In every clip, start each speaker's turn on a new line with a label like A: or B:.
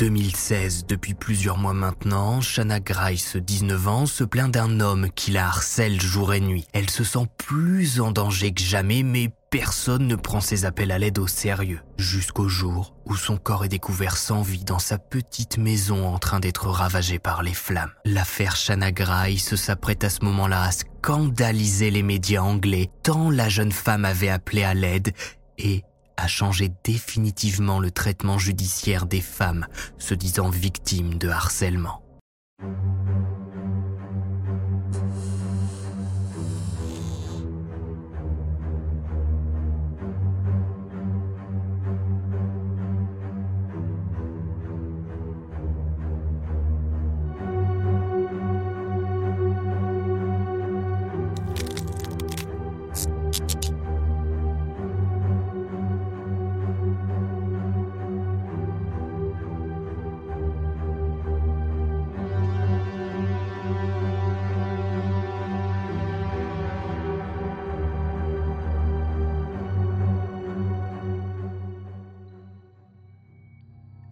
A: 2016, depuis plusieurs mois maintenant, Shanna Grice, 19 ans, se plaint d'un homme qui la harcèle jour et nuit. Elle se sent plus en danger que jamais, mais personne ne prend ses appels à l'aide au sérieux. Jusqu'au jour où son corps est découvert sans vie dans sa petite maison en train d'être ravagée par les flammes. L'affaire Shanna Grice s'apprête à ce moment-là à scandaliser les médias anglais, tant la jeune femme avait appelé à l'aide et a changé définitivement le traitement judiciaire des femmes se disant victimes de harcèlement.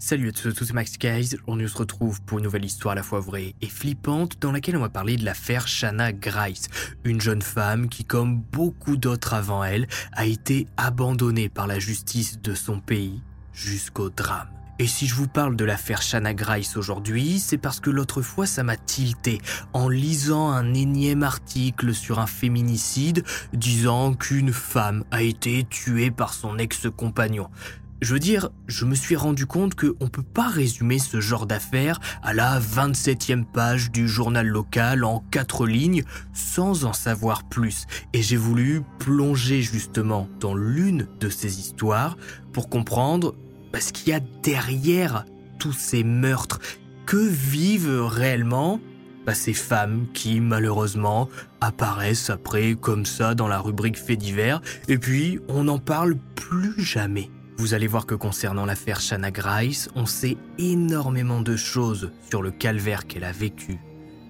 A: Salut à tous, c'est Max Guys. On se retrouve pour une nouvelle histoire à la fois vraie et flippante dans laquelle on va parler de l'affaire Shanna Grice, une jeune femme qui, comme beaucoup d'autres avant elle, a été abandonnée par la justice de son pays jusqu'au drame. Et si je vous parle de l'affaire Shanna Grice aujourd'hui, c'est parce que l'autre fois ça m'a tilté en lisant un énième article sur un féminicide disant qu'une femme a été tuée par son ex-compagnon. Je veux dire, je me suis rendu compte qu'on ne peut pas résumer ce genre d'affaires à la 27e page du journal local en quatre lignes sans en savoir plus. Et j'ai voulu plonger justement dans l'une de ces histoires pour comprendre bah, ce qu'il y a derrière tous ces meurtres. Que vivent réellement bah, ces femmes qui malheureusement apparaissent après comme ça dans la rubrique faits divers et puis on n'en parle plus jamais. Vous allez voir que concernant l'affaire Shanna Grice, on sait énormément de choses sur le calvaire qu'elle a vécu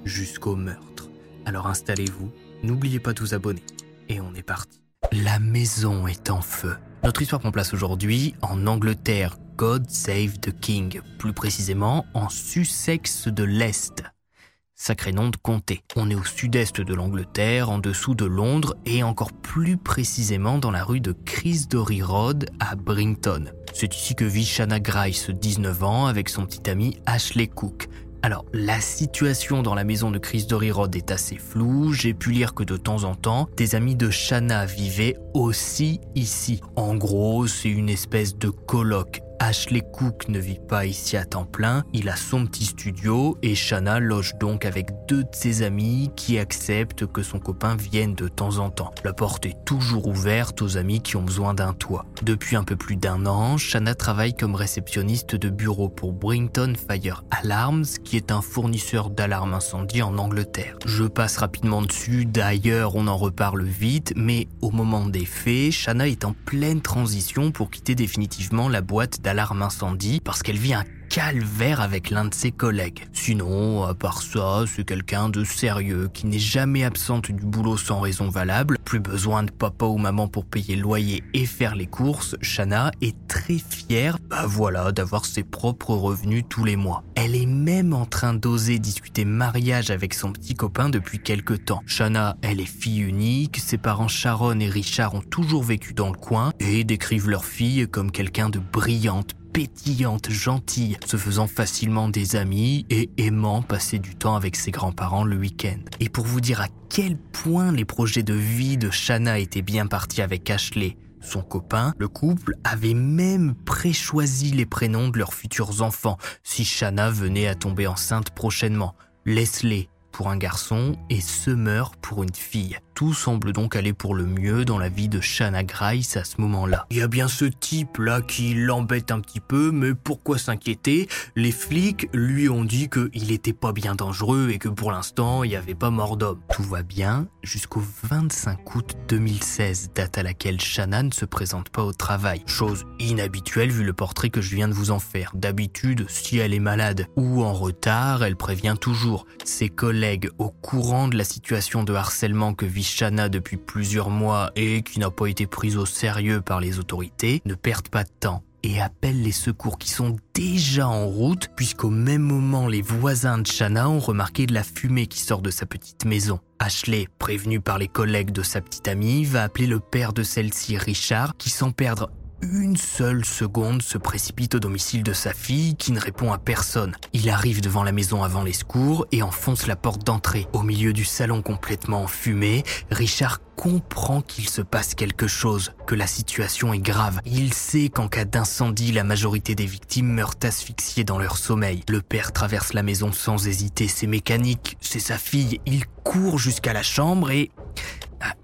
A: jusqu'au meurtre. Alors installez-vous, n'oubliez pas de vous abonner. Et on est parti. La maison est en feu. Notre histoire prend place aujourd'hui en Angleterre, God Save the King, plus précisément en Sussex de l'Est. Sacré nom de comté. On est au sud-est de l'Angleterre, en dessous de Londres et encore plus précisément dans la rue de Chrisdory Road à Brington. C'est ici que vit Shanna Grice, 19 ans, avec son petit ami Ashley Cook. Alors, la situation dans la maison de Chris Dory Road est assez floue. J'ai pu lire que de temps en temps, des amis de Shanna vivaient aussi ici. En gros, c'est une espèce de colloque Ashley Cook ne vit pas ici à temps plein, il a son petit studio et Shanna loge donc avec deux de ses amis qui acceptent que son copain vienne de temps en temps. La porte est toujours ouverte aux amis qui ont besoin d'un toit. Depuis un peu plus d'un an, Shanna travaille comme réceptionniste de bureau pour Brington Fire Alarms, qui est un fournisseur d'alarmes incendie en Angleterre. Je passe rapidement dessus, d'ailleurs on en reparle vite, mais au moment des faits, Shanna est en pleine transition pour quitter définitivement la boîte d'alarme incendie parce qu'elle vit un calvaire avec l'un de ses collègues. Sinon, à part ça, c'est quelqu'un de sérieux qui n'est jamais absente du boulot sans raison valable. Plus besoin de papa ou maman pour payer le loyer et faire les courses. Shana est très fière, bah voilà, d'avoir ses propres revenus tous les mois. Elle est même en train d'oser discuter mariage avec son petit copain depuis quelque temps. Shana, elle est fille unique, ses parents Sharon et Richard ont toujours vécu dans le coin et décrivent leur fille comme quelqu'un de brillante, pétillante, gentille, se faisant facilement des amis et aimant passer du temps avec ses grands-parents le week-end. Et pour vous dire à quel point les projets de vie de Shanna étaient bien partis avec Ashley, son copain, le couple avait même préchoisi les prénoms de leurs futurs enfants si Shanna venait à tomber enceinte prochainement. Leslie pour un garçon et Summer pour une fille. Tout semble donc aller pour le mieux dans la vie de Shanna Grice à ce moment-là. Il y a bien ce type-là qui l'embête un petit peu, mais pourquoi s'inquiéter? Les flics lui ont dit qu'il était pas bien dangereux et que pour l'instant, il n'y avait pas mort d'homme. Tout va bien jusqu'au 25 août 2016, date à laquelle Shanna ne se présente pas au travail. Chose inhabituelle vu le portrait que je viens de vous en faire. D'habitude, si elle est malade ou en retard, elle prévient toujours. Ses collègues au courant de la situation de harcèlement que vit Shana depuis plusieurs mois et qui n'a pas été prise au sérieux par les autorités ne perdent pas de temps et appellent les secours qui sont déjà en route puisqu'au même moment les voisins de Shana ont remarqué de la fumée qui sort de sa petite maison. Ashley, prévenu par les collègues de sa petite amie, va appeler le père de celle-ci, Richard, qui sans perdre une seule seconde se précipite au domicile de sa fille qui ne répond à personne. Il arrive devant la maison avant les secours et enfonce la porte d'entrée. Au milieu du salon complètement enfumé, Richard comprend qu'il se passe quelque chose, que la situation est grave. Il sait qu'en cas d'incendie, la majorité des victimes meurent asphyxiées dans leur sommeil. Le père traverse la maison sans hésiter, c'est mécanique, c'est sa fille. Il court jusqu'à la chambre et... Ah,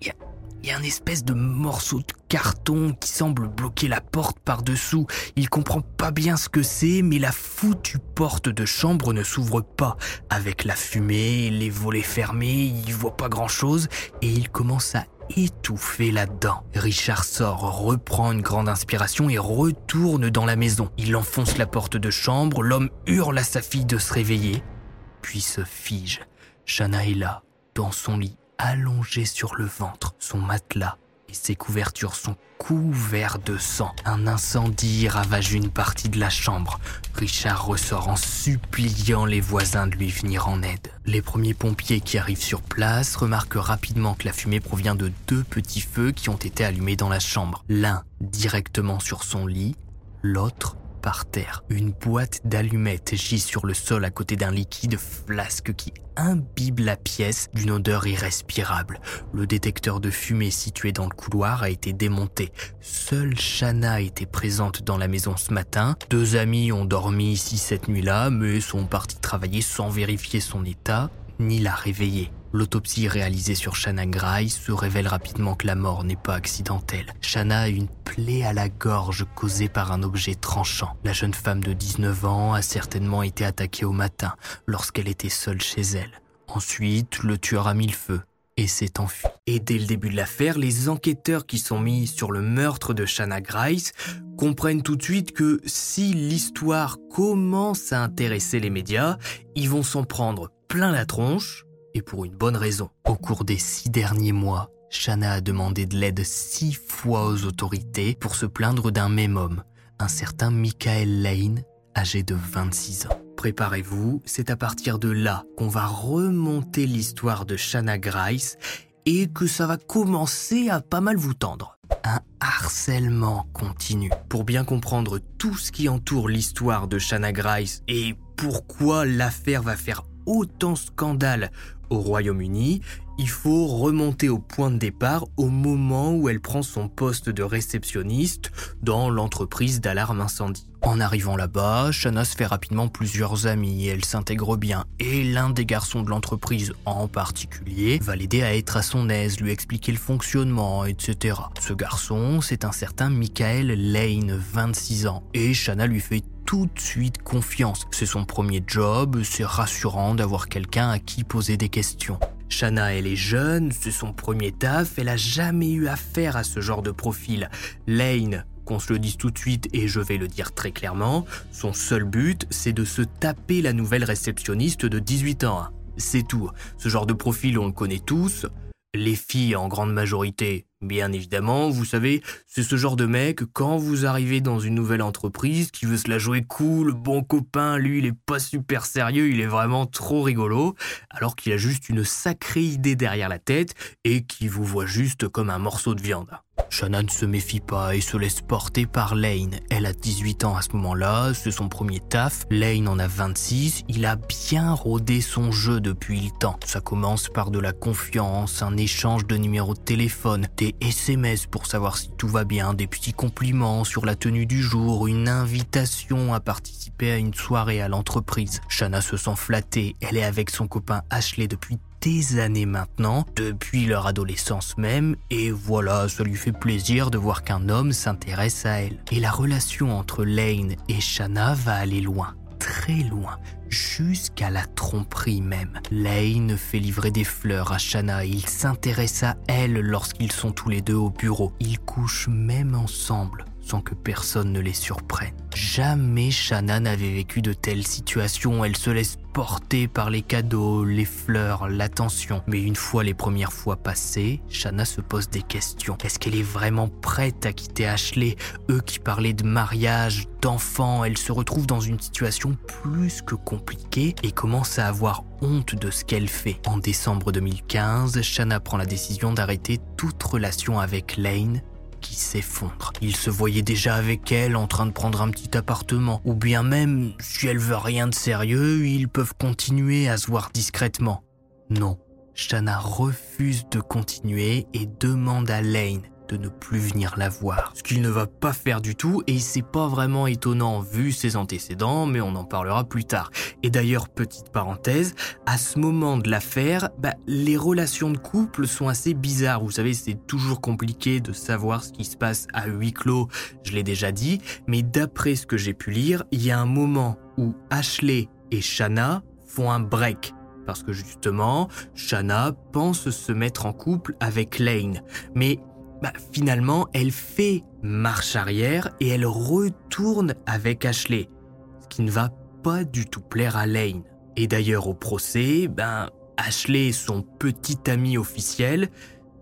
A: il y a un espèce de morceau de carton qui semble bloquer la porte par-dessous. Il comprend pas bien ce que c'est, mais la foutue porte de chambre ne s'ouvre pas. Avec la fumée, les volets fermés, il voit pas grand-chose et il commence à étouffer là-dedans. Richard sort, reprend une grande inspiration et retourne dans la maison. Il enfonce la porte de chambre, l'homme hurle à sa fille de se réveiller, puis se fige. Shana est là, dans son lit, allongé sur le ventre. Son matelas ses couvertures sont couverts de sang. Un incendie ravage une partie de la chambre. Richard ressort en suppliant les voisins de lui venir en aide. Les premiers pompiers qui arrivent sur place remarquent rapidement que la fumée provient de deux petits feux qui ont été allumés dans la chambre. L'un directement sur son lit, l'autre Une boîte d'allumettes gît sur le sol à côté d'un liquide flasque qui imbibe la pièce d'une odeur irrespirable. Le détecteur de fumée situé dans le couloir a été démonté. Seule Shana était présente dans la maison ce matin. Deux amis ont dormi ici cette nuit-là, mais sont partis travailler sans vérifier son état ni la réveiller. L'autopsie réalisée sur Shanna Grice se révèle rapidement que la mort n'est pas accidentelle. Shanna a une plaie à la gorge causée par un objet tranchant. La jeune femme de 19 ans a certainement été attaquée au matin lorsqu'elle était seule chez elle. Ensuite, le tueur a mis le feu et s'est enfui. Et dès le début de l'affaire, les enquêteurs qui sont mis sur le meurtre de Shanna Grice comprennent tout de suite que si l'histoire commence à intéresser les médias, ils vont s'en prendre plein la tronche et pour une bonne raison. Au cours des six derniers mois, Shanna a demandé de l'aide six fois aux autorités pour se plaindre d'un même homme, un certain Michael Lane, âgé de 26 ans. Préparez-vous, c'est à partir de là qu'on va remonter l'histoire de Shanna Grice et que ça va commencer à pas mal vous tendre. Un harcèlement continu. Pour bien comprendre tout ce qui entoure l'histoire de Shanna Grice et pourquoi l'affaire va faire autant scandale au Royaume-Uni, il faut remonter au point de départ au moment où elle prend son poste de réceptionniste dans l'entreprise d'alarme incendie. En arrivant là-bas, Shanna se fait rapidement plusieurs amis elle s'intègre bien. Et l'un des garçons de l'entreprise en particulier va l'aider à être à son aise, lui expliquer le fonctionnement, etc. Ce garçon, c'est un certain Michael Lane, 26 ans. Et Shanna lui fait tout de suite confiance. C'est son premier job, c'est rassurant d'avoir quelqu'un à qui poser des questions. Shanna, elle est jeune, c'est son premier taf, elle a jamais eu affaire à ce genre de profil. Lane, qu'on se le dise tout de suite et je vais le dire très clairement, son seul but, c'est de se taper la nouvelle réceptionniste de 18 ans. C'est tout. Ce genre de profil, on le connaît tous. Les filles en grande majorité, bien évidemment, vous savez, c'est ce genre de mec, quand vous arrivez dans une nouvelle entreprise, qui veut se la jouer cool, bon copain, lui il est pas super sérieux, il est vraiment trop rigolo, alors qu'il a juste une sacrée idée derrière la tête et qui vous voit juste comme un morceau de viande. Shanna ne se méfie pas et se laisse porter par Lane. Elle a 18 ans à ce moment-là, c'est son premier taf. Lane en a 26, il a bien rodé son jeu depuis le temps. Ça commence par de la confiance, un échange de numéros de téléphone, des SMS pour savoir si tout va bien, des petits compliments sur la tenue du jour, une invitation à participer à une soirée à l'entreprise. Shanna se sent flattée, elle est avec son copain Ashley depuis des années maintenant, depuis leur adolescence même, et voilà, ça lui fait plaisir de voir qu'un homme s'intéresse à elle. Et la relation entre Lane et Shanna va aller loin, très loin, jusqu'à la tromperie même. Lane fait livrer des fleurs à Shanna il s'intéresse à elle lorsqu'ils sont tous les deux au bureau. Ils couchent même ensemble sans que personne ne les surprenne. Jamais Shanna n'avait vécu de telles situations, elle se laisse porter par les cadeaux, les fleurs, l'attention. Mais une fois les premières fois passées, Shanna se pose des questions. Est-ce qu'elle est vraiment prête à quitter Ashley? Eux qui parlaient de mariage, d'enfants, elle se retrouve dans une situation plus que compliquée et commence à avoir honte de ce qu'elle fait. En décembre 2015, Shanna prend la décision d'arrêter toute relation avec Lane qui s'effondre. Il se voyait déjà avec elle en train de prendre un petit appartement. Ou bien même, si elle veut rien de sérieux, ils peuvent continuer à se voir discrètement. Non, Shanna refuse de continuer et demande à Lane de ne plus venir la voir. Ce qu'il ne va pas faire du tout et c'est pas vraiment étonnant vu ses antécédents, mais on en parlera plus tard. Et d'ailleurs, petite parenthèse, à ce moment de l'affaire, bah, les relations de couple sont assez bizarres. Vous savez, c'est toujours compliqué de savoir ce qui se passe à huis clos, je l'ai déjà dit, mais d'après ce que j'ai pu lire, il y a un moment où Ashley et Shanna font un break parce que justement, Shanna pense se mettre en couple avec Lane. Mais bah, finalement, elle fait marche arrière et elle retourne avec Ashley, ce qui ne va pas du tout plaire à Lane. Et d'ailleurs, au procès, ben, Ashley, son petit ami officiel,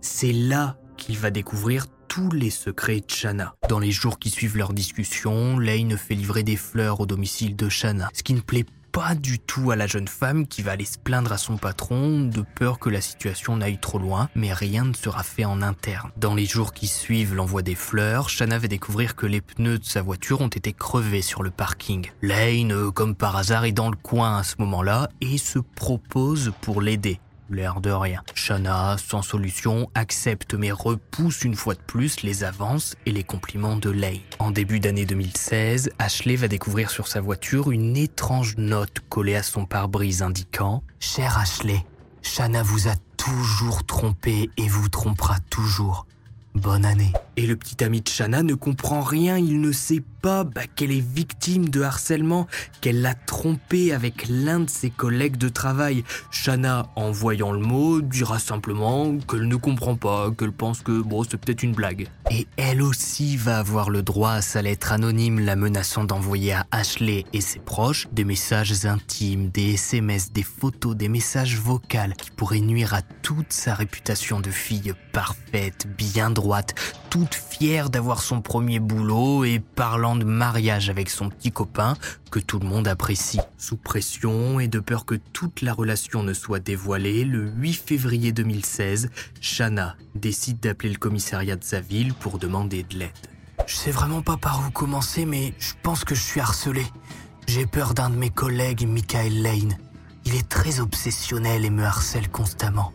A: c'est là qu'il va découvrir tous les secrets de Shanna. Dans les jours qui suivent leur discussion, Lane fait livrer des fleurs au domicile de Shanna, ce qui ne plaît pas du tout à la jeune femme qui va aller se plaindre à son patron de peur que la situation n'aille trop loin, mais rien ne sera fait en interne. Dans les jours qui suivent l'envoi des fleurs, Shanna va découvrir que les pneus de sa voiture ont été crevés sur le parking. Lane, comme par hasard, est dans le coin à ce moment-là et se propose pour l'aider l'air sans solution, accepte mais repousse une fois de plus les avances et les compliments de Lane. En début d'année 2016, Ashley va découvrir sur sa voiture une étrange note collée à son pare-brise indiquant Cher Ashley, Shana vous a toujours trompé et vous trompera toujours. Bonne année. Et le petit ami de Shana ne comprend rien, il ne sait pas bah, qu'elle est victime de harcèlement, qu'elle l'a trompé avec l'un de ses collègues de travail. Shana, en voyant le mot, dira simplement qu'elle ne comprend pas, qu'elle pense que bon, c'est peut-être une blague. Et elle aussi va avoir le droit à sa lettre anonyme la menaçant d'envoyer à Ashley et ses proches des messages intimes, des SMS, des photos, des messages vocaux qui pourraient nuire à toute sa réputation de fille parfaite, bien droite, toute fière d'avoir son premier boulot et parlant de mariage avec son petit copain que tout le monde apprécie. Sous pression et de peur que toute la relation ne soit dévoilée, le 8 février 2016, Shanna décide d'appeler le commissariat de sa ville pour demander de l'aide. Je sais vraiment pas par où commencer, mais je pense que je suis harcelé. J'ai peur d'un de mes collègues, Michael Lane. Il est très obsessionnel et me harcèle constamment.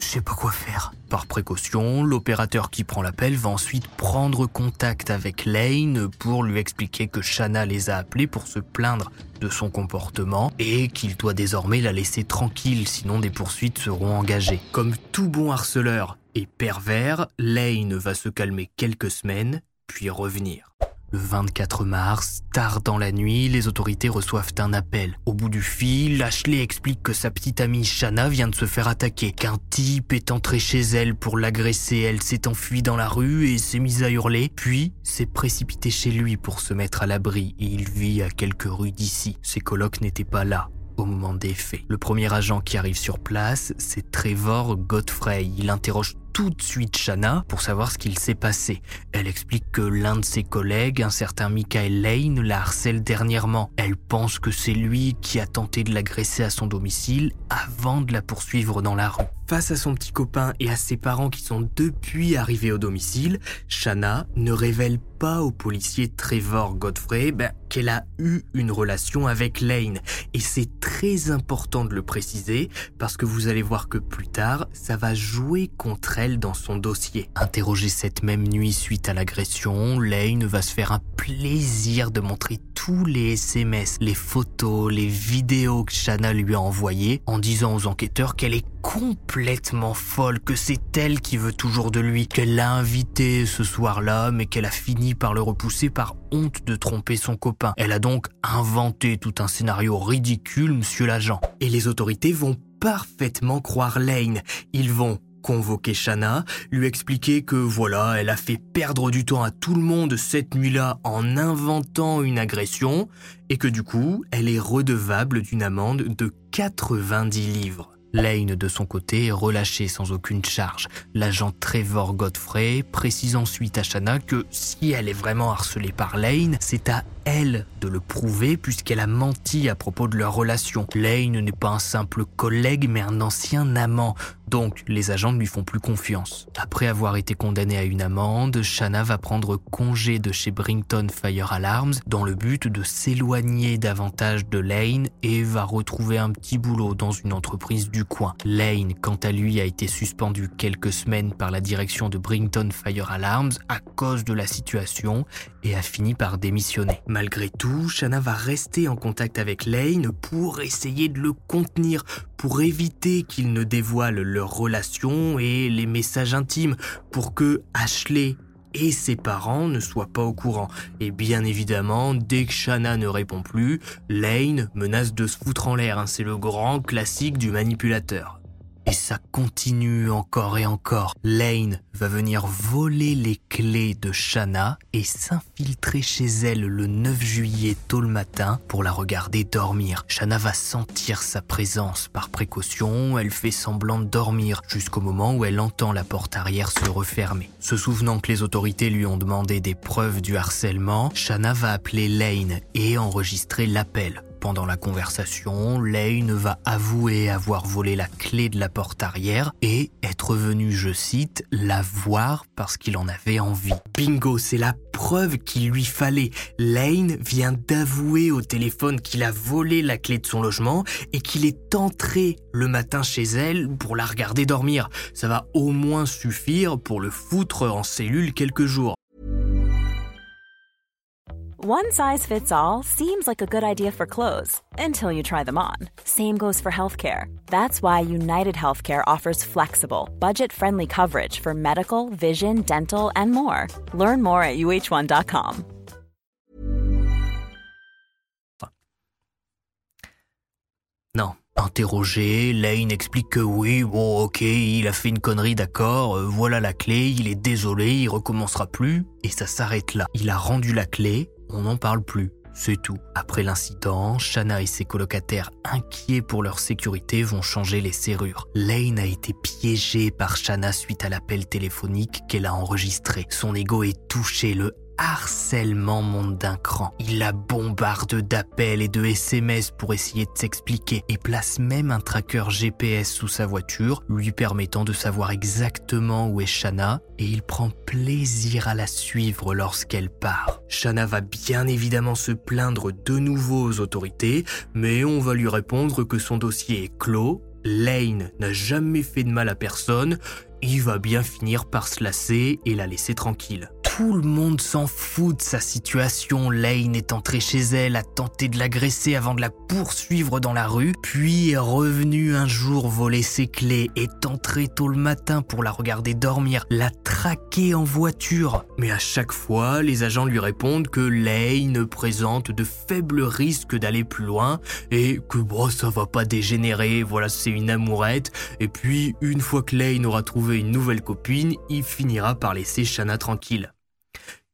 A: Je sais pas quoi faire. Par précaution, l'opérateur qui prend l'appel va ensuite prendre contact avec Lane pour lui expliquer que Shanna les a appelés pour se plaindre de son comportement et qu'il doit désormais la laisser tranquille sinon des poursuites seront engagées. Comme tout bon harceleur et pervers, Lane va se calmer quelques semaines puis revenir. Le 24 mars, tard dans la nuit, les autorités reçoivent un appel. Au bout du fil, Ashley explique que sa petite amie Shanna vient de se faire attaquer, qu'un type est entré chez elle pour l'agresser. Elle s'est enfuie dans la rue et s'est mise à hurler, puis s'est précipitée chez lui pour se mettre à l'abri et il vit à quelques rues d'ici. Ses colocs n'étaient pas là au moment des faits. Le premier agent qui arrive sur place, c'est Trevor Godfrey. Il interroge tout de suite Shanna pour savoir ce qu'il s'est passé. Elle explique que l'un de ses collègues, un certain Michael Lane, la harcèle dernièrement. Elle pense que c'est lui qui a tenté de l'agresser à son domicile avant de la poursuivre dans la rue. Face à son petit copain et à ses parents qui sont depuis arrivés au domicile, Shanna ne révèle pas au policier Trevor Godfrey ben, qu'elle a eu une relation avec Lane. Et c'est très important de le préciser parce que vous allez voir que plus tard, ça va jouer contre elle dans son dossier. Interrogée cette même nuit suite à l'agression, Lane va se faire un plaisir de montrer tous les SMS, les photos, les vidéos que Shanna lui a envoyées en disant aux enquêteurs qu'elle est complètement folle, que c'est elle qui veut toujours de lui, qu'elle l'a invité ce soir-là, mais qu'elle a fini par le repousser par honte de tromper son copain. Elle a donc inventé tout un scénario ridicule, monsieur l'agent. Et les autorités vont parfaitement croire Lane. Ils vont convoquer Shanna, lui expliquer que voilà, elle a fait perdre du temps à tout le monde cette nuit-là en inventant une agression et que du coup, elle est redevable d'une amende de 90 livres. Lane, de son côté, est relâché sans aucune charge. L'agent Trevor Godfrey précise ensuite à Shanna que si elle est vraiment harcelée par Lane, c'est à elle de le prouver puisqu'elle a menti à propos de leur relation. Lane n'est pas un simple collègue mais un ancien amant, donc les agents ne lui font plus confiance. Après avoir été condamnée à une amende, Shanna va prendre congé de chez Brington Fire Alarms dans le but de s'éloigner davantage de Lane et va retrouver un petit boulot dans une entreprise du coin. Lane, quant à lui, a été suspendu quelques semaines par la direction de Brington Fire Alarms à cause de la situation et a fini par démissionner. Malgré tout, Shanna va rester en contact avec Lane pour essayer de le contenir, pour éviter qu'il ne dévoile leur relation et les messages intimes, pour que Ashley et ses parents ne soient pas au courant. Et bien évidemment, dès que Shanna ne répond plus, Lane menace de se foutre en l'air. Hein. C'est le grand classique du manipulateur. Et ça continue encore et encore. Lane va venir voler les clés de Shanna et s'infiltrer chez elle le 9 juillet tôt le matin pour la regarder dormir. Shanna va sentir sa présence par précaution, elle fait semblant de dormir jusqu'au moment où elle entend la porte arrière se refermer. Se souvenant que les autorités lui ont demandé des preuves du harcèlement, Shanna va appeler Lane et enregistrer l'appel. Pendant la conversation, Lane va avouer avoir volé la clé de la porte arrière et être venu, je cite, la voir parce qu'il en avait envie. Bingo, c'est la preuve qu'il lui fallait. Lane vient d'avouer au téléphone qu'il a volé la clé de son logement et qu'il est entré le matin chez elle pour la regarder dormir. Ça va au moins suffire pour le foutre en cellule quelques jours.
B: One size fits all seems like a good idea for clothes until you try them on. Same goes for healthcare. That's why United Healthcare offers flexible, budget friendly coverage for medical, vision, dental, and more. Learn more at uh1.com.
A: Non. Interrogé, Lane explique que oui, bon ok, il a fait une connerie d'accord, euh, voilà la clé, il est désolé, il recommencera plus, et ça s'arrête là. Il a rendu la clé, on n'en parle plus. C'est tout. Après l'incident, Shanna et ses colocataires, inquiets pour leur sécurité, vont changer les serrures. Lane a été piégée par Shanna suite à l'appel téléphonique qu'elle a enregistré. Son ego est touché, le harcèlement monte d'un cran. Il la bombarde d'appels et de SMS pour essayer de s'expliquer et place même un tracker GPS sous sa voiture, lui permettant de savoir exactement où est Shanna et il prend plaisir à la suivre lorsqu'elle part. Shanna va bien évidemment se plaindre de nouveau aux autorités, mais on va lui répondre que son dossier est clos Lane n'a jamais fait de mal à personne, il va bien finir par se lasser et la laisser tranquille. Tout le monde s'en fout de sa situation. Lane est entrée chez elle, a tenté de l'agresser avant de la poursuivre dans la rue, puis est revenu un jour voler ses clés, est entré tôt le matin pour la regarder dormir, l'a traquer en voiture. Mais à chaque fois, les agents lui répondent que Lane présente de faibles risques d'aller plus loin et que bon, ça va pas dégénérer, voilà, c'est une amourette. Et puis, une fois que Lane aura trouvé une nouvelle copine, il finira par laisser Shanna tranquille.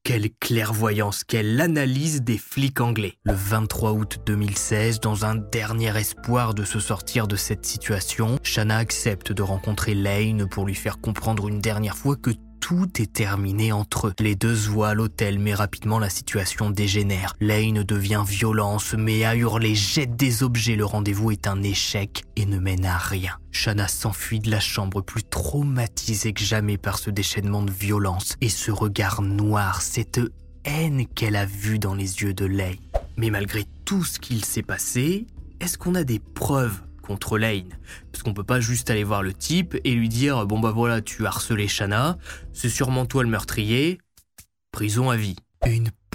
A: Quelle clairvoyance, quelle analyse des flics anglais. Le 23 août 2016, dans un dernier espoir de se sortir de cette situation, Shanna accepte de rencontrer Lane pour lui faire comprendre une dernière fois que tout est terminé entre eux. Les deux se voient à l'hôtel, mais rapidement la situation dégénère. Lane devient violent, se met à hurler, jette des objets, le rendez-vous est un échec et ne mène à rien. Shanna s'enfuit de la chambre plus traumatisée que jamais par ce déchaînement de violence et ce regard noir, cette haine qu'elle a vue dans les yeux de Lane. Mais malgré tout ce qu'il s'est passé, est-ce qu'on a des preuves contre Lane. Parce qu'on peut pas juste aller voir le type et lui dire Bon bah voilà, tu harcelé Shanna, c'est sûrement toi le meurtrier, prison à vie.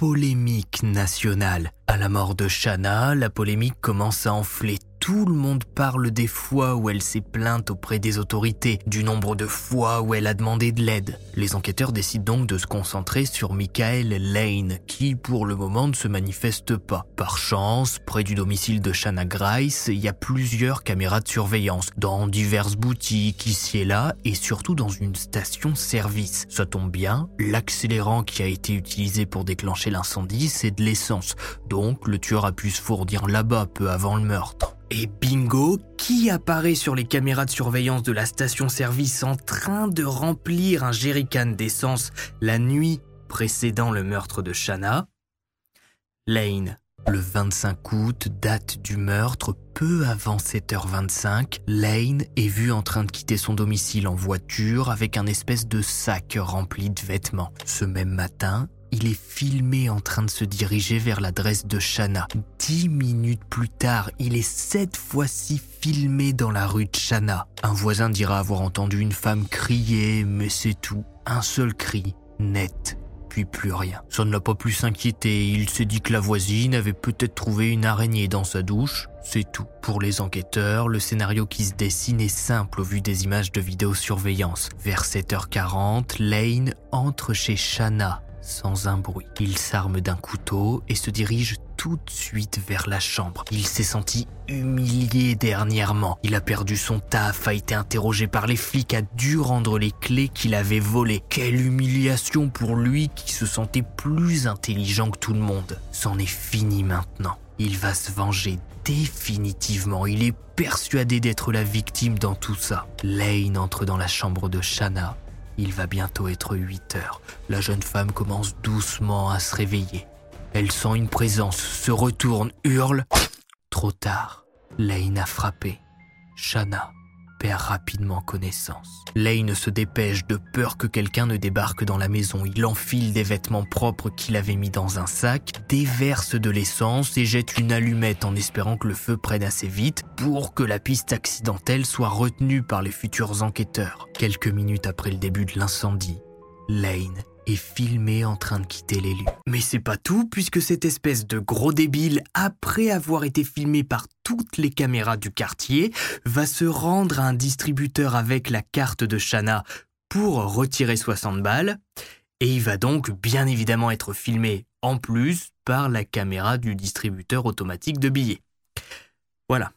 A: Polémique nationale. À la mort de Shanna, la polémique commence à enfler tout le monde parle des fois où elle s'est plainte auprès des autorités, du nombre de fois où elle a demandé de l'aide. Les enquêteurs décident donc de se concentrer sur Michael Lane, qui pour le moment ne se manifeste pas. Par chance, près du domicile de Shanna Grice, il y a plusieurs caméras de surveillance, dans diverses boutiques, ici et là, et surtout dans une station-service. Ça tombe bien, l'accélérant qui a été utilisé pour déclencher l'incendie, c'est de l'essence, donc le tueur a pu se fournir là-bas peu avant le meurtre. Et bingo, qui apparaît sur les caméras de surveillance de la station-service en train de remplir un jerrycan d'essence la nuit précédant le meurtre de Shanna? Lane. Le 25 août, date du meurtre, peu avant 7h25, Lane est vu en train de quitter son domicile en voiture avec un espèce de sac rempli de vêtements. Ce même matin, il est filmé en train de se diriger vers l'adresse de Shanna. Dix minutes plus tard, il est cette fois-ci filmé dans la rue de Shanna. Un voisin dira avoir entendu une femme crier, mais c'est tout. Un seul cri, net, puis plus rien. Ça ne l'a pas plus inquiété. Il s'est dit que la voisine avait peut-être trouvé une araignée dans sa douche. C'est tout. Pour les enquêteurs, le scénario qui se dessine est simple au vu des images de vidéosurveillance. Vers 7h40, Lane entre chez Shanna sans un bruit. Il s'arme d'un couteau et se dirige tout de suite vers la chambre. Il s'est senti humilié dernièrement. Il a perdu son taf, a été interrogé par les flics, a dû rendre les clés qu'il avait volées. Quelle humiliation pour lui qui se sentait plus intelligent que tout le monde. C'en est fini maintenant. Il va se venger définitivement. Il est persuadé d'être la victime dans tout ça. Lane entre dans la chambre de Shanna il va bientôt être 8 heures. La jeune femme commence doucement à se réveiller. Elle sent une présence, se retourne, hurle. Trop tard. Lane a frappé. Shanna perd rapidement connaissance. Lane se dépêche de peur que quelqu'un ne débarque dans la maison. Il enfile des vêtements propres qu'il avait mis dans un sac, déverse de l'essence et jette une allumette en espérant que le feu prenne assez vite pour que la piste accidentelle soit retenue par les futurs enquêteurs. Quelques minutes après le début de l'incendie, Lane filmé en train de quitter les lieux. Mais c'est pas tout, puisque cette espèce de gros débile, après avoir été filmé par toutes les caméras du quartier, va se rendre à un distributeur avec la carte de Shanna pour retirer 60 balles, et il va donc bien évidemment être filmé en plus par la caméra du distributeur automatique de billets. Voilà.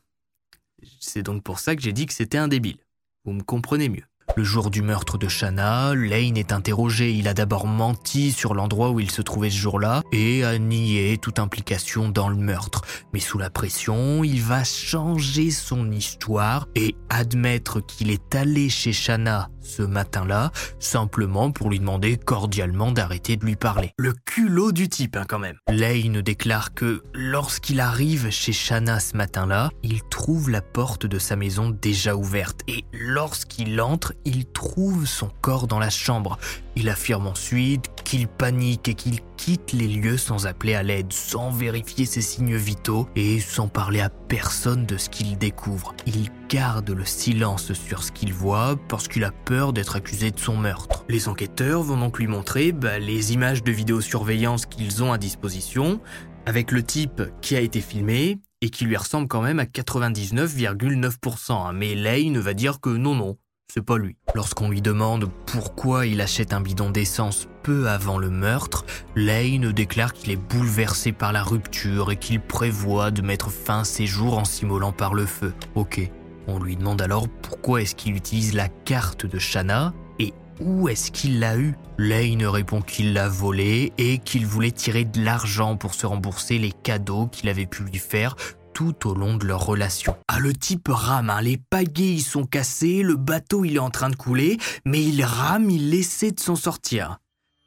A: C'est donc pour ça que j'ai dit que c'était un débile. Vous me comprenez mieux. Le jour du meurtre de Shanna, Lane est interrogé. Il a d'abord menti sur l'endroit où il se trouvait ce jour-là et a nié toute implication dans le meurtre. Mais sous la pression, il va changer son histoire et admettre qu'il est allé chez Shanna ce matin-là, simplement pour lui demander cordialement d'arrêter de lui parler. Le culot du type, hein, quand même. Lane déclare que lorsqu'il arrive chez Shanna ce matin-là, il trouve la porte de sa maison déjà ouverte et lorsqu'il entre, il trouve son corps dans la chambre. Il affirme ensuite qu'il panique et qu'il quitte les lieux sans appeler à l'aide, sans vérifier ses signes vitaux et sans parler à personne de ce qu'il découvre. Il garde le silence sur ce qu'il voit parce qu'il a peur d'être accusé de son meurtre. Les enquêteurs vont donc lui montrer bah, les images de vidéosurveillance qu'ils ont à disposition, avec le type qui a été filmé et qui lui ressemble quand même à 99,9%. Hein. Mais Lane va dire que non, non, c'est pas lui. Lorsqu'on lui demande pourquoi il achète un bidon d'essence peu avant le meurtre, Lane déclare qu'il est bouleversé par la rupture et qu'il prévoit de mettre fin à ses jours en s'immolant par le feu. Ok. On lui demande alors pourquoi est-ce qu'il utilise la carte de Shanna et où est-ce qu'il l'a eu Lane répond qu'il l'a volée et qu'il voulait tirer de l'argent pour se rembourser les cadeaux qu'il avait pu lui faire tout au long de leur relation. Ah, le type rame, hein. les pagaies ils sont cassés, le bateau il est en train de couler, mais il rame, il essaie de s'en sortir.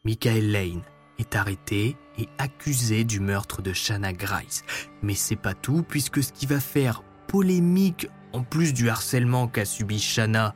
A: Michael Lane est arrêté et accusé du meurtre de Shanna Grice. Mais c'est pas tout, puisque ce qui va faire polémique, en plus du harcèlement qu'a subi Shanna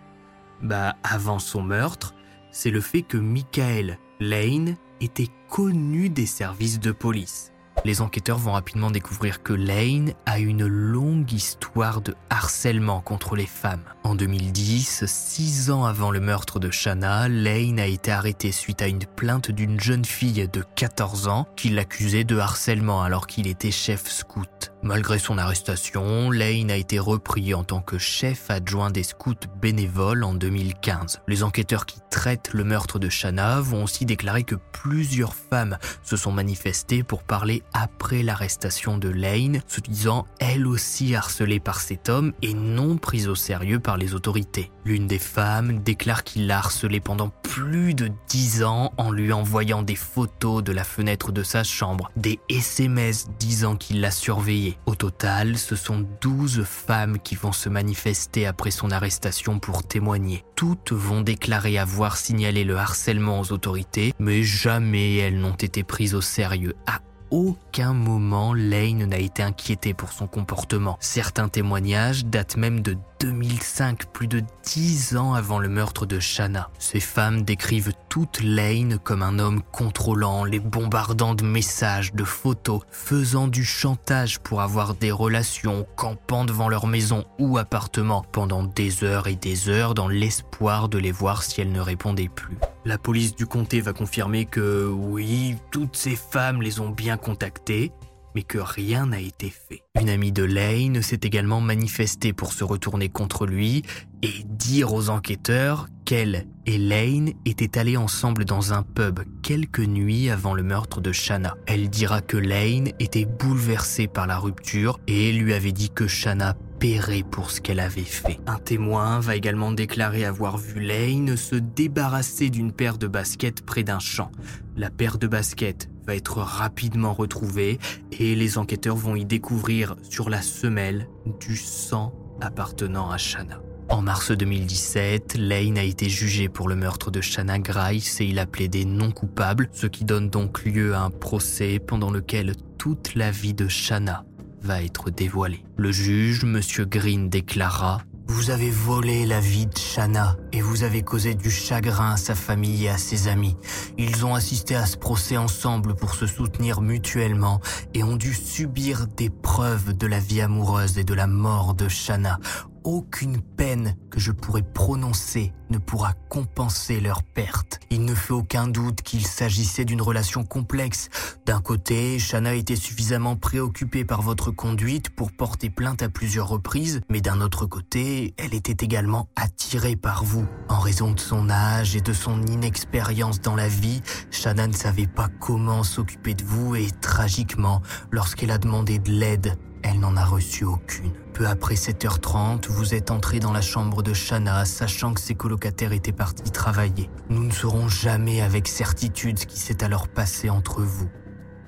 A: bah, avant son meurtre, c'est le fait que Michael Lane était connu des services de police les enquêteurs vont rapidement découvrir que Lane a une longue histoire de harcèlement contre les femmes. En 2010, six ans avant le meurtre de Shanna, Lane a été arrêté suite à une plainte d'une jeune fille de 14 ans qui l'accusait de harcèlement alors qu'il était chef scout. Malgré son arrestation, Lane a été repris en tant que chef adjoint des scouts bénévoles en 2015. Les enquêteurs qui traitent le meurtre de Shanna vont aussi déclarer que plusieurs femmes se sont manifestées pour parler après l'arrestation de Lane, se disant elles aussi harcelées par cet homme et non prises au sérieux par les autorités. L'une des femmes déclare qu'il l'a harcelée pendant plus de 10 ans en lui envoyant des photos de la fenêtre de sa chambre, des SMS disant qu'il l'a surveillée. Au total, ce sont 12 femmes qui vont se manifester après son arrestation pour témoigner. Toutes vont déclarer avoir signalé le harcèlement aux autorités, mais jamais elles n'ont été prises au sérieux à aucun moment Lane n'a été inquiété pour son comportement. Certains témoignages datent même de 2005, plus de 10 ans avant le meurtre de Shanna. Ces femmes décrivent toute Lane comme un homme contrôlant, les bombardant de messages, de photos, faisant du chantage pour avoir des relations, campant devant leur maison ou appartement pendant des heures et des heures dans l'espoir de les voir si elles ne répondaient plus. La police du comté va confirmer que oui, toutes ces femmes les ont bien contactées, mais que rien n'a été fait. Une amie de Lane s'est également manifestée pour se retourner contre lui et dire aux enquêteurs qu'elle et Lane étaient allés ensemble dans un pub quelques nuits avant le meurtre de Shanna. Elle dira que Lane était bouleversée par la rupture et lui avait dit que Shanna paierait pour ce qu'elle avait fait. Un témoin va également déclarer avoir vu Lane se débarrasser d'une paire de baskets près d'un champ. La paire de baskets être rapidement retrouvée et les enquêteurs vont y découvrir sur la semelle du sang appartenant à Shanna. En mars 2017, Lane a été jugé pour le meurtre de Shanna Grice et il a plaidé non coupable, ce qui donne donc lieu à un procès pendant lequel toute la vie de Shanna va être dévoilée. Le juge, M. Green, déclara vous avez volé la vie de Shanna et vous avez causé du chagrin à sa famille et à ses amis. Ils ont assisté à ce procès ensemble pour se soutenir mutuellement et ont dû subir des preuves de la vie amoureuse et de la mort de Shanna aucune peine que je pourrais prononcer ne pourra compenser leur perte. Il ne fait aucun doute qu'il s'agissait d'une relation complexe. D'un côté, Shanna était suffisamment préoccupée par votre conduite pour porter plainte à plusieurs reprises, mais d'un autre côté, elle était également attirée par vous. En raison de son âge et de son inexpérience dans la vie, Shanna ne savait pas comment s'occuper de vous et tragiquement, lorsqu'elle a demandé de l'aide, elle n'en a reçu aucune. Peu après 7h30, vous êtes entré dans la chambre de Shanna, sachant que ses colocataires étaient partis travailler. Nous ne saurons jamais avec certitude ce qui s'est alors passé entre vous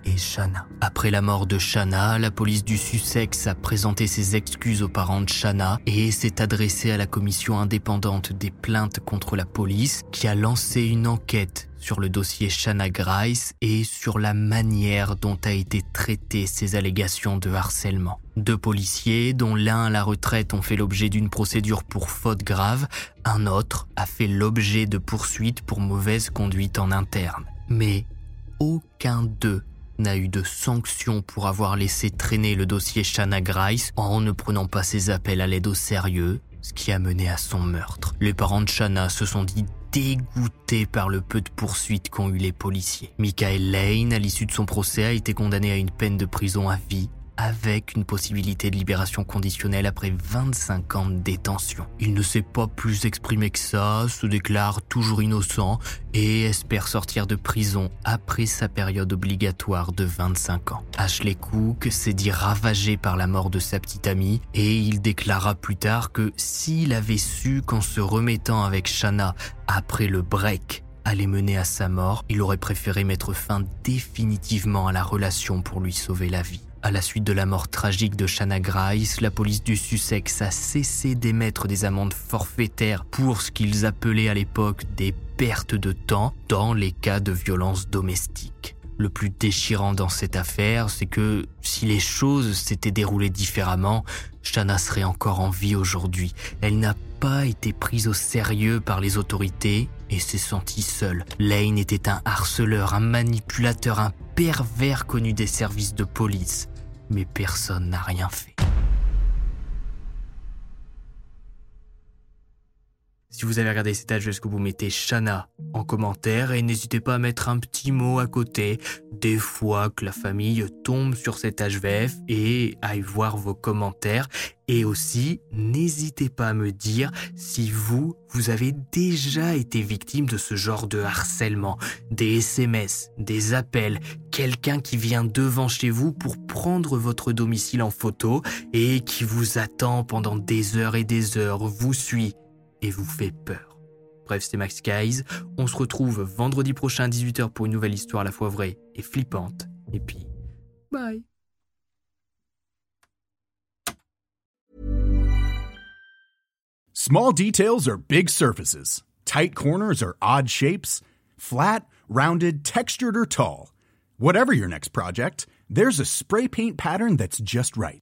A: et Shanna. Après la mort de Shanna, la police du Sussex a présenté ses excuses aux parents de Shanna et s'est adressée à la commission indépendante des plaintes contre la police qui a lancé une enquête sur le dossier Shanna Grice et sur la manière dont a été traitée ces allégations de harcèlement. Deux policiers, dont l'un à la retraite, ont fait l'objet d'une procédure pour faute grave, un autre a fait l'objet de poursuites pour mauvaise conduite en interne. Mais aucun d'eux n'a eu de sanction pour avoir laissé traîner le dossier Shanna Grice en ne prenant pas ses appels à l'aide au sérieux, ce qui a mené à son meurtre. Les parents de Shanna se sont dit dégoûté par le peu de poursuites qu'ont eu les policiers. Michael Lane, à l'issue de son procès, a été condamné à une peine de prison à vie avec une possibilité de libération conditionnelle après 25 ans de détention. Il ne s'est pas plus exprimé que ça, se déclare toujours innocent et espère sortir de prison après sa période obligatoire de 25 ans. Ashley Cook s'est dit ravagé par la mort de sa petite amie et il déclara plus tard que s'il avait su qu'en se remettant avec Shanna après le break, allait mener à sa mort, il aurait préféré mettre fin définitivement à la relation pour lui sauver la vie. À la suite de la mort tragique de Shanna Grice, la police du Sussex a cessé d'émettre des amendes forfaitaires pour ce qu'ils appelaient à l'époque des pertes de temps dans les cas de violence domestique. Le plus déchirant dans cette affaire, c'est que si les choses s'étaient déroulées différemment, Shanna serait encore en vie aujourd'hui. Elle n'a pas été prise au sérieux par les autorités et s'est sentie seule. Lane était un harceleur, un manipulateur, un pervers connu des services de police mais personne n'a rien fait. Si vous avez regardé cet âge, que vous mettez Shana en commentaire et n'hésitez pas à mettre un petit mot à côté. Des fois que la famille tombe sur cet HVF et à y voir vos commentaires. Et aussi, n'hésitez pas à me dire si vous, vous avez déjà été victime de ce genre de harcèlement, des SMS, des appels, quelqu'un qui vient devant chez vous pour prendre votre domicile en photo et qui vous attend pendant des heures et des heures, vous suit et vous fait peur. Bref, c'était Max Guys. On se retrouve vendredi prochain à 18h pour une nouvelle histoire à la fois vraie et flippante. Et puis, bye.
C: Small details are big surfaces. Tight corners are odd shapes. Flat, rounded, textured, or tall. Whatever your next project, there's a spray paint pattern that's just right.